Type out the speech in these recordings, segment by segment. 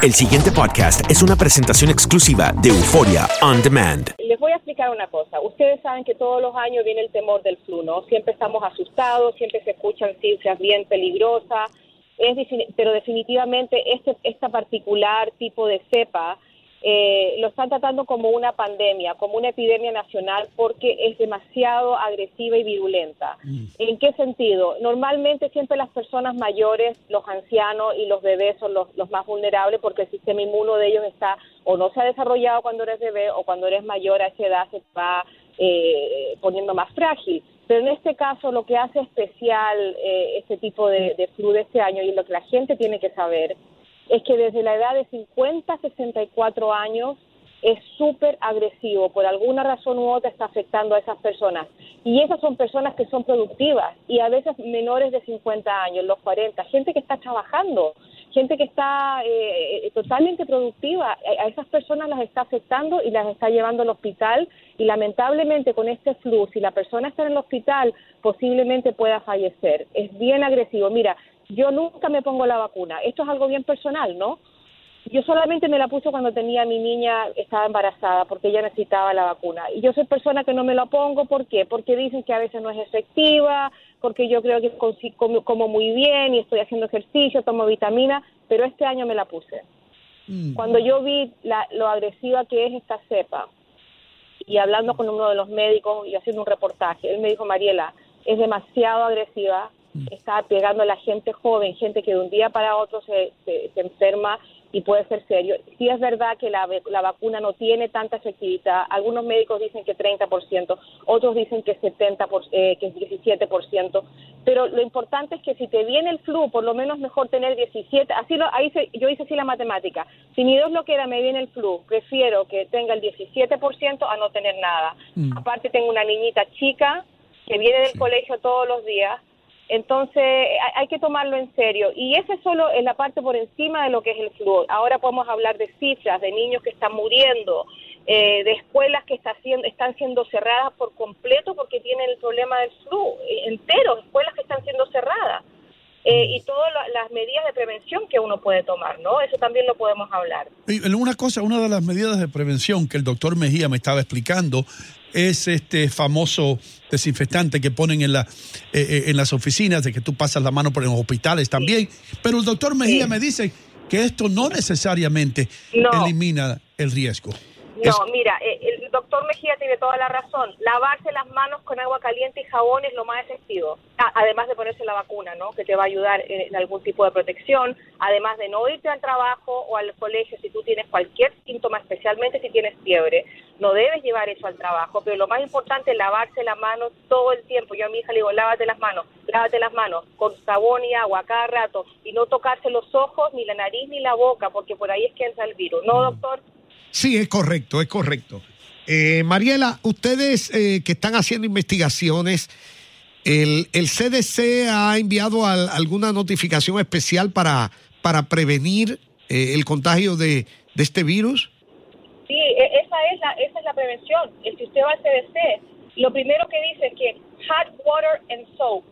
El siguiente podcast es una presentación exclusiva de Euforia On Demand. Les voy a explicar una cosa. Ustedes saben que todos los años viene el temor del flu, ¿no? Siempre estamos asustados, siempre se escuchan cifras bien peligrosas, es, pero definitivamente este, esta particular tipo de cepa eh, lo están tratando como una pandemia, como una epidemia nacional, porque es demasiado agresiva y virulenta. ¿En qué sentido? Normalmente siempre las personas mayores, los ancianos y los bebés son los, los más vulnerables porque el sistema inmuno de ellos está o no se ha desarrollado cuando eres bebé o cuando eres mayor a esa edad se va eh, poniendo más frágil. Pero en este caso lo que hace especial eh, este tipo de, de flu de este año y lo que la gente tiene que saber es que desde la edad de 50 a 64 años es súper agresivo. Por alguna razón u otra está afectando a esas personas. Y esas son personas que son productivas y a veces menores de 50 años, los 40, gente que está trabajando, gente que está eh, eh, totalmente productiva. A esas personas las está afectando y las está llevando al hospital y lamentablemente con este flu, si la persona está en el hospital, posiblemente pueda fallecer. Es bien agresivo. Mira, yo nunca me pongo la vacuna. Esto es algo bien personal, ¿no? Yo solamente me la puse cuando tenía a mi niña, estaba embarazada, porque ella necesitaba la vacuna. Y yo soy persona que no me la pongo, ¿por qué? Porque dicen que a veces no es efectiva, porque yo creo que como, como muy bien y estoy haciendo ejercicio, tomo vitamina, pero este año me la puse. Cuando yo vi la- lo agresiva que es esta cepa, y hablando con uno de los médicos y haciendo un reportaje, él me dijo, Mariela, es demasiado agresiva, está pegando a la gente joven, gente que de un día para otro se, se, se enferma y puede ser serio. Sí es verdad que la, la vacuna no tiene tanta efectividad, algunos médicos dicen que 30%, otros dicen que 70%, por- eh, que es 17%, pero lo importante es que si te viene el flu, por lo menos mejor tener 17, así lo, ahí se- yo hice así la matemática, si mi Dios lo quiera me viene el flu, prefiero que tenga el 17% a no tener nada. Aparte tengo una niñita chica que viene del colegio todos los días, entonces hay, que tomarlo en serio. Y esa solo es la parte por encima de lo que es el flu. Ahora podemos hablar de cifras, de niños que están muriendo, eh, de escuelas que siendo, están siendo cerradas por completo porque tienen el problema del flu, eh, entero, escuelas que están siendo cerradas. Eh, y todas la- las medidas de prevención que uno puede tomar, ¿no? Eso también lo podemos hablar. Y Una cosa, una de las medidas de prevención que el doctor Mejía me estaba explicando es este famoso desinfectante que ponen en, la, eh, eh, en las oficinas, de que tú pasas la mano por los hospitales también. Pero el doctor Mejía me dice que esto no necesariamente No. elimina el riesgo. No, Es- mira, eh, el- doctor Mejía tiene toda la razón. Lavarse las manos con agua caliente y jabón es lo más efectivo. A- además de ponerse la vacuna, ¿no? Que te va a ayudar en, en algún tipo de protección. Además de no irte al trabajo o al colegio si tú tienes cualquier síntoma, especialmente si tienes fiebre. No debes llevar eso al trabajo. Pero lo más importante es lavarse las manos todo el tiempo. Yo a mi hija le digo, lávate las manos, lávate las manos con jabón y agua cada rato. Y no tocarse los ojos, ni la nariz, ni la boca, porque por ahí es que entra el virus. ¿No, doctor? Sí, es correcto, es correcto. Eh, Mariela, ustedes eh, que están haciendo investigaciones, el, el CDC ha enviado al- alguna notificación especial para, para prevenir eh, el contagio de, de este virus. Sí, e- esa es la esa es la prevención. El si usted va al CDC, lo primero que dice es que hot water and soap,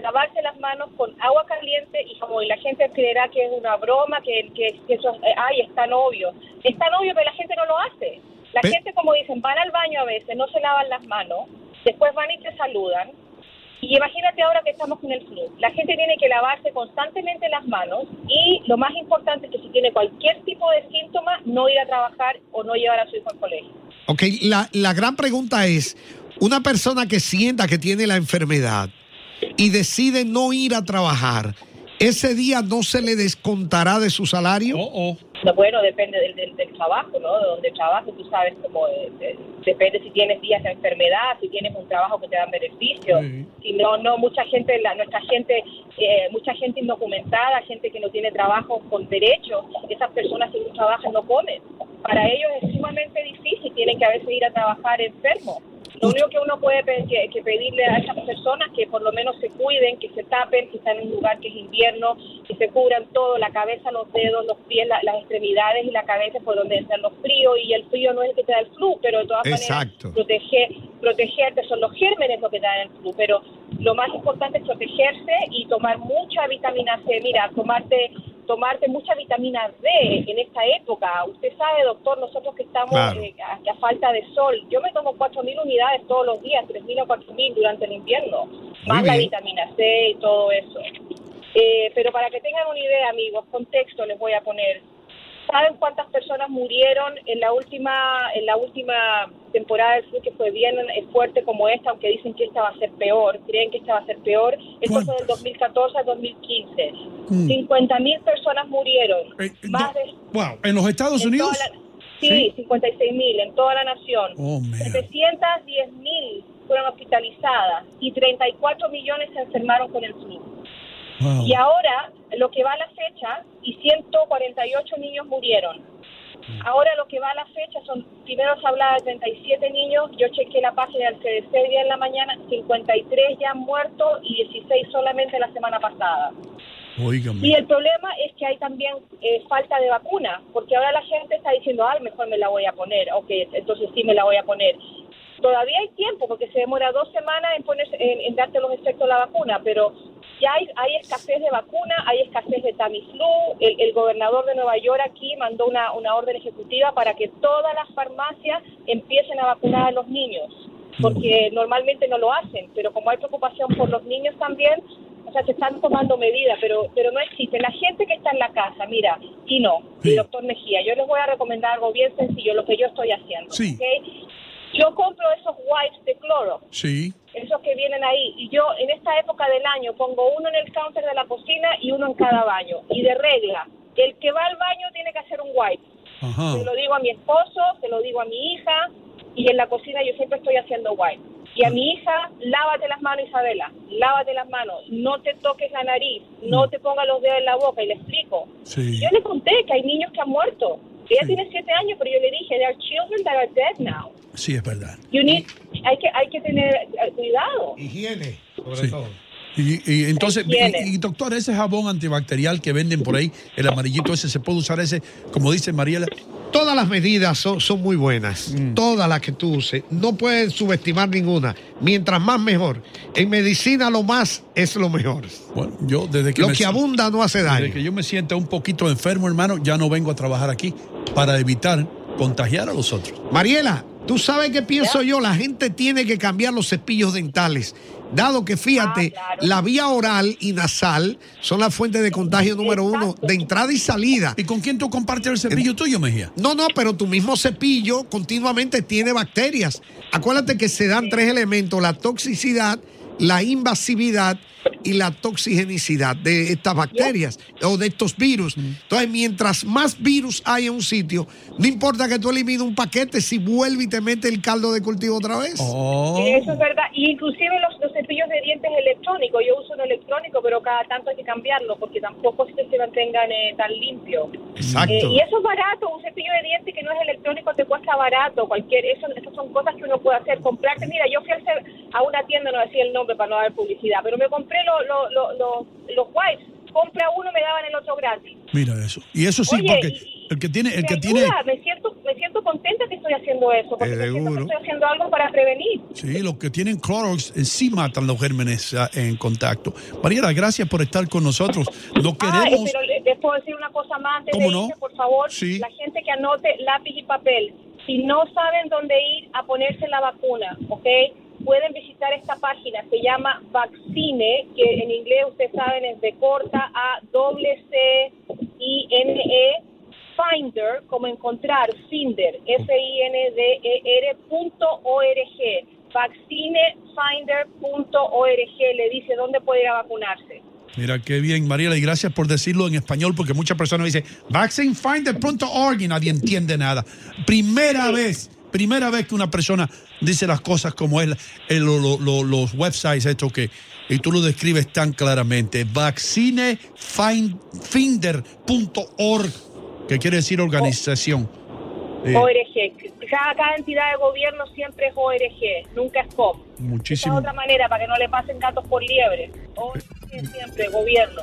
lavarse las manos con agua caliente y como la gente creerá que es una broma, que, que, que eso eh, ay, es tan obvio. Es tan obvio, pero la gente no lo hace. La gente, como dicen, van al baño a veces, no se lavan las manos, después van y te saludan. Y imagínate ahora que estamos con el flu. La gente tiene que lavarse constantemente las manos y lo más importante es que si tiene cualquier tipo de síntoma, no ir a trabajar o no llevar a su hijo al colegio. Ok, la, la gran pregunta es, una persona que sienta que tiene la enfermedad y decide no ir a trabajar, ¿ese día no se le descontará de su salario? Oh, oh. No, Bueno, depende del, del, del trabajo, ¿no? De donde trabajes, tú sabes cómo eh, eh, depende si tienes días de enfermedad, si tienes un trabajo que te dan beneficios. Sí. Si no, no, mucha gente, la, nuestra gente, eh, mucha gente indocumentada, gente que no tiene trabajo con derecho, esas personas que no trabajan no comen. Para ellos es sumamente difícil, tienen que a veces ir a trabajar enfermos. Lo único que uno puede que, que pedirle a esas personas que por lo menos se cuiden, que se tapen, que están en un lugar que es invierno, que se cubran todo, la cabeza, los dedos, los pies, la- las extremidades y la cabeza por donde entran los fríos y el frío no es el que te da el flu, pero de todas Exacto. maneras proteger, protegerte son los gérmenes lo que te dan el flu, pero lo más importante es protegerse y tomar mucha vitamina C. Mira, tomarte tomarte mucha vitamina D en esta época. Usted sabe, doctor, nosotros que estamos Claro. eh, a, a falta de sol, yo me tomo 4.000 unidades todos los días, 3.000 o 4.000 durante el invierno, más la vitamina C y todo eso. Eh, pero para que tengan una idea, amigos, contexto les voy a poner. ¿Saben cuántas personas murieron en la última en la última temporada del flu que fue bien eh, fuerte como esta, aunque dicen que esta va a ser peor, creen que esta va a ser peor? Esto fue del ¿Cuántas? 2014 al 2015. Mm. 50 mil personas murieron. Eh, Más no, de wow, ¿en los Estados en Unidos? la- sí, 56 mil en toda la nación. Oh, man. 710 mil fueron hospitalizadas y 34 millones se enfermaron con el flu. Wow. Y ahora, lo que va a la fecha, y 148 niños murieron. Ahora lo que va a la fecha son, primero se hablaba de 37 niños, yo chequeé la página del CDC hoy día en la mañana, 53 ya han muerto y 16 solamente la semana pasada. Y el problema es que hay también eh, falta de vacuna, porque ahora la gente está diciendo, ay, mejor me la voy a poner, ok, entonces sí me la voy a poner. Todavía hay tiempo, porque se demora dos semanas en, ponerse, en, en darte los efectos de la vacuna, pero ya hay, hay escasez de vacuna, hay escasez de Tamiflu. El, el gobernador de Nueva York aquí mandó una, una orden ejecutiva para que todas las farmacias empiecen a vacunar a los niños, porque normalmente no lo hacen, pero como hay preocupación por los niños también, o sea, se están tomando medidas, pero pero no existe. La gente que está en la casa, mira, y no, Sí. y doctor Mejía, yo les voy a recomendar algo bien sencillo, lo que yo estoy haciendo. Sí. Yo compro esos wipes de cloro, Sí. esos que vienen ahí, y yo en esta época del año pongo uno en el counter de la cocina y uno en cada baño. Y de regla, el que va al baño tiene que hacer un wipe. Ajá. Se lo digo a mi esposo, se lo digo a mi hija, y en la cocina yo siempre estoy haciendo wipe. Y a mi hija, lávate las manos, Isabela, lávate las manos, no te toques la nariz, no te pongas los dedos en la boca, y le explico. Sí. Yo le conté que hay niños que han muerto. Ella Sí. tiene siete años, pero yo le dije, there are children that are dead now. Sí, es verdad. You need, hay que, hay que tener eh, cuidado. Higiene, sobre Sí. todo. Y, y entonces, y, y, doctor, ese jabón antibacterial que venden por ahí, el amarillito ese, ¿se puede usar ese, como dice Mariela? Todas las medidas son, son muy buenas, todas las que tú uses. No puedes subestimar ninguna. Mientras más mejor. En medicina lo más es lo mejor. Bueno, yo desde que Lo me que abunda no hace Desde daño. que yo me sienta un poquito enfermo, hermano, ya no vengo a trabajar aquí para evitar contagiar a los otros. Mariela, tú sabes qué pienso yo, la gente tiene que cambiar los cepillos dentales. Dado que fíjate, la vía oral y nasal son las fuentes de contagio número uno de entrada y salida. ¿Y con quién tú compartes el cepillo tuyo, Mejía? No, no, pero tu mismo cepillo continuamente tiene bacterias. Acuérdate que se dan tres elementos, la toxicidad, la invasividad y la toxigenicidad de estas bacterias o de estos virus. Entonces, mientras más virus hay en un sitio, no importa que tú elimines un paquete, si vuelve y te mete el caldo de cultivo otra vez. Oh. Eso es verdad. Y inclusive los, los cepillos de dientes electrónicos. Yo uso un electrónico, pero cada tanto hay que cambiarlo porque tampoco es que se mantengan eh, tan limpios. Exacto. Eh, y eso es barato. Un cepillo de dientes que no es electrónico te cuesta barato. Cualquier, eso, esas son cosas que uno puede hacer. Comprarte, mira, yo fui a, hacer- a una tienda, no decía el nombre para no dar publicidad, pero me compré los lo, lo- lo- los wipes. Compra uno, me daban el otro gratis. Mira eso. Y eso sí, Oye, porque y- el que tiene, el Me que ayuda, tiene, me siento, me siento contenta que estoy haciendo eso, porque Eh, me siento que seguro. estoy haciendo algo para prevenir. sí, los que tienen Clorox en sí matan los gérmenes ah, en contacto. Mariela, gracias por estar con nosotros. No Ah, eh, queremos. pero le- les puedo decir una cosa más antes ¿Cómo de no? irse, por favor. Sí. La gente que anote lápiz y papel. Si no saben dónde ir a ponerse la vacuna, ¿ok? Pueden visitar esta página, se llama Vaccine, que en inglés ustedes saben es de corta a doble C I N E Finder, como encontrar, Finder, F I N D E R punto O R G. Vaccinefinder.org le dice dónde puede ir a vacunarse. Mira qué bien, Mariela, y gracias por decirlo en español, porque muchas personas dicen vaccinefinder.org y nadie entiende nada. Primera vez, primera vez que una persona dice las cosas como es el- lo- lo- lo- los websites estos que y tú lo describes tan claramente. Vaccinefinder.org, que quiere decir organización. Eh, ORG. Cada, cada entidad de gobierno siempre es ORG, nunca es es muchísimo. otra manera para que no le pasen gatos por liebre. ORG siempre, gobierno.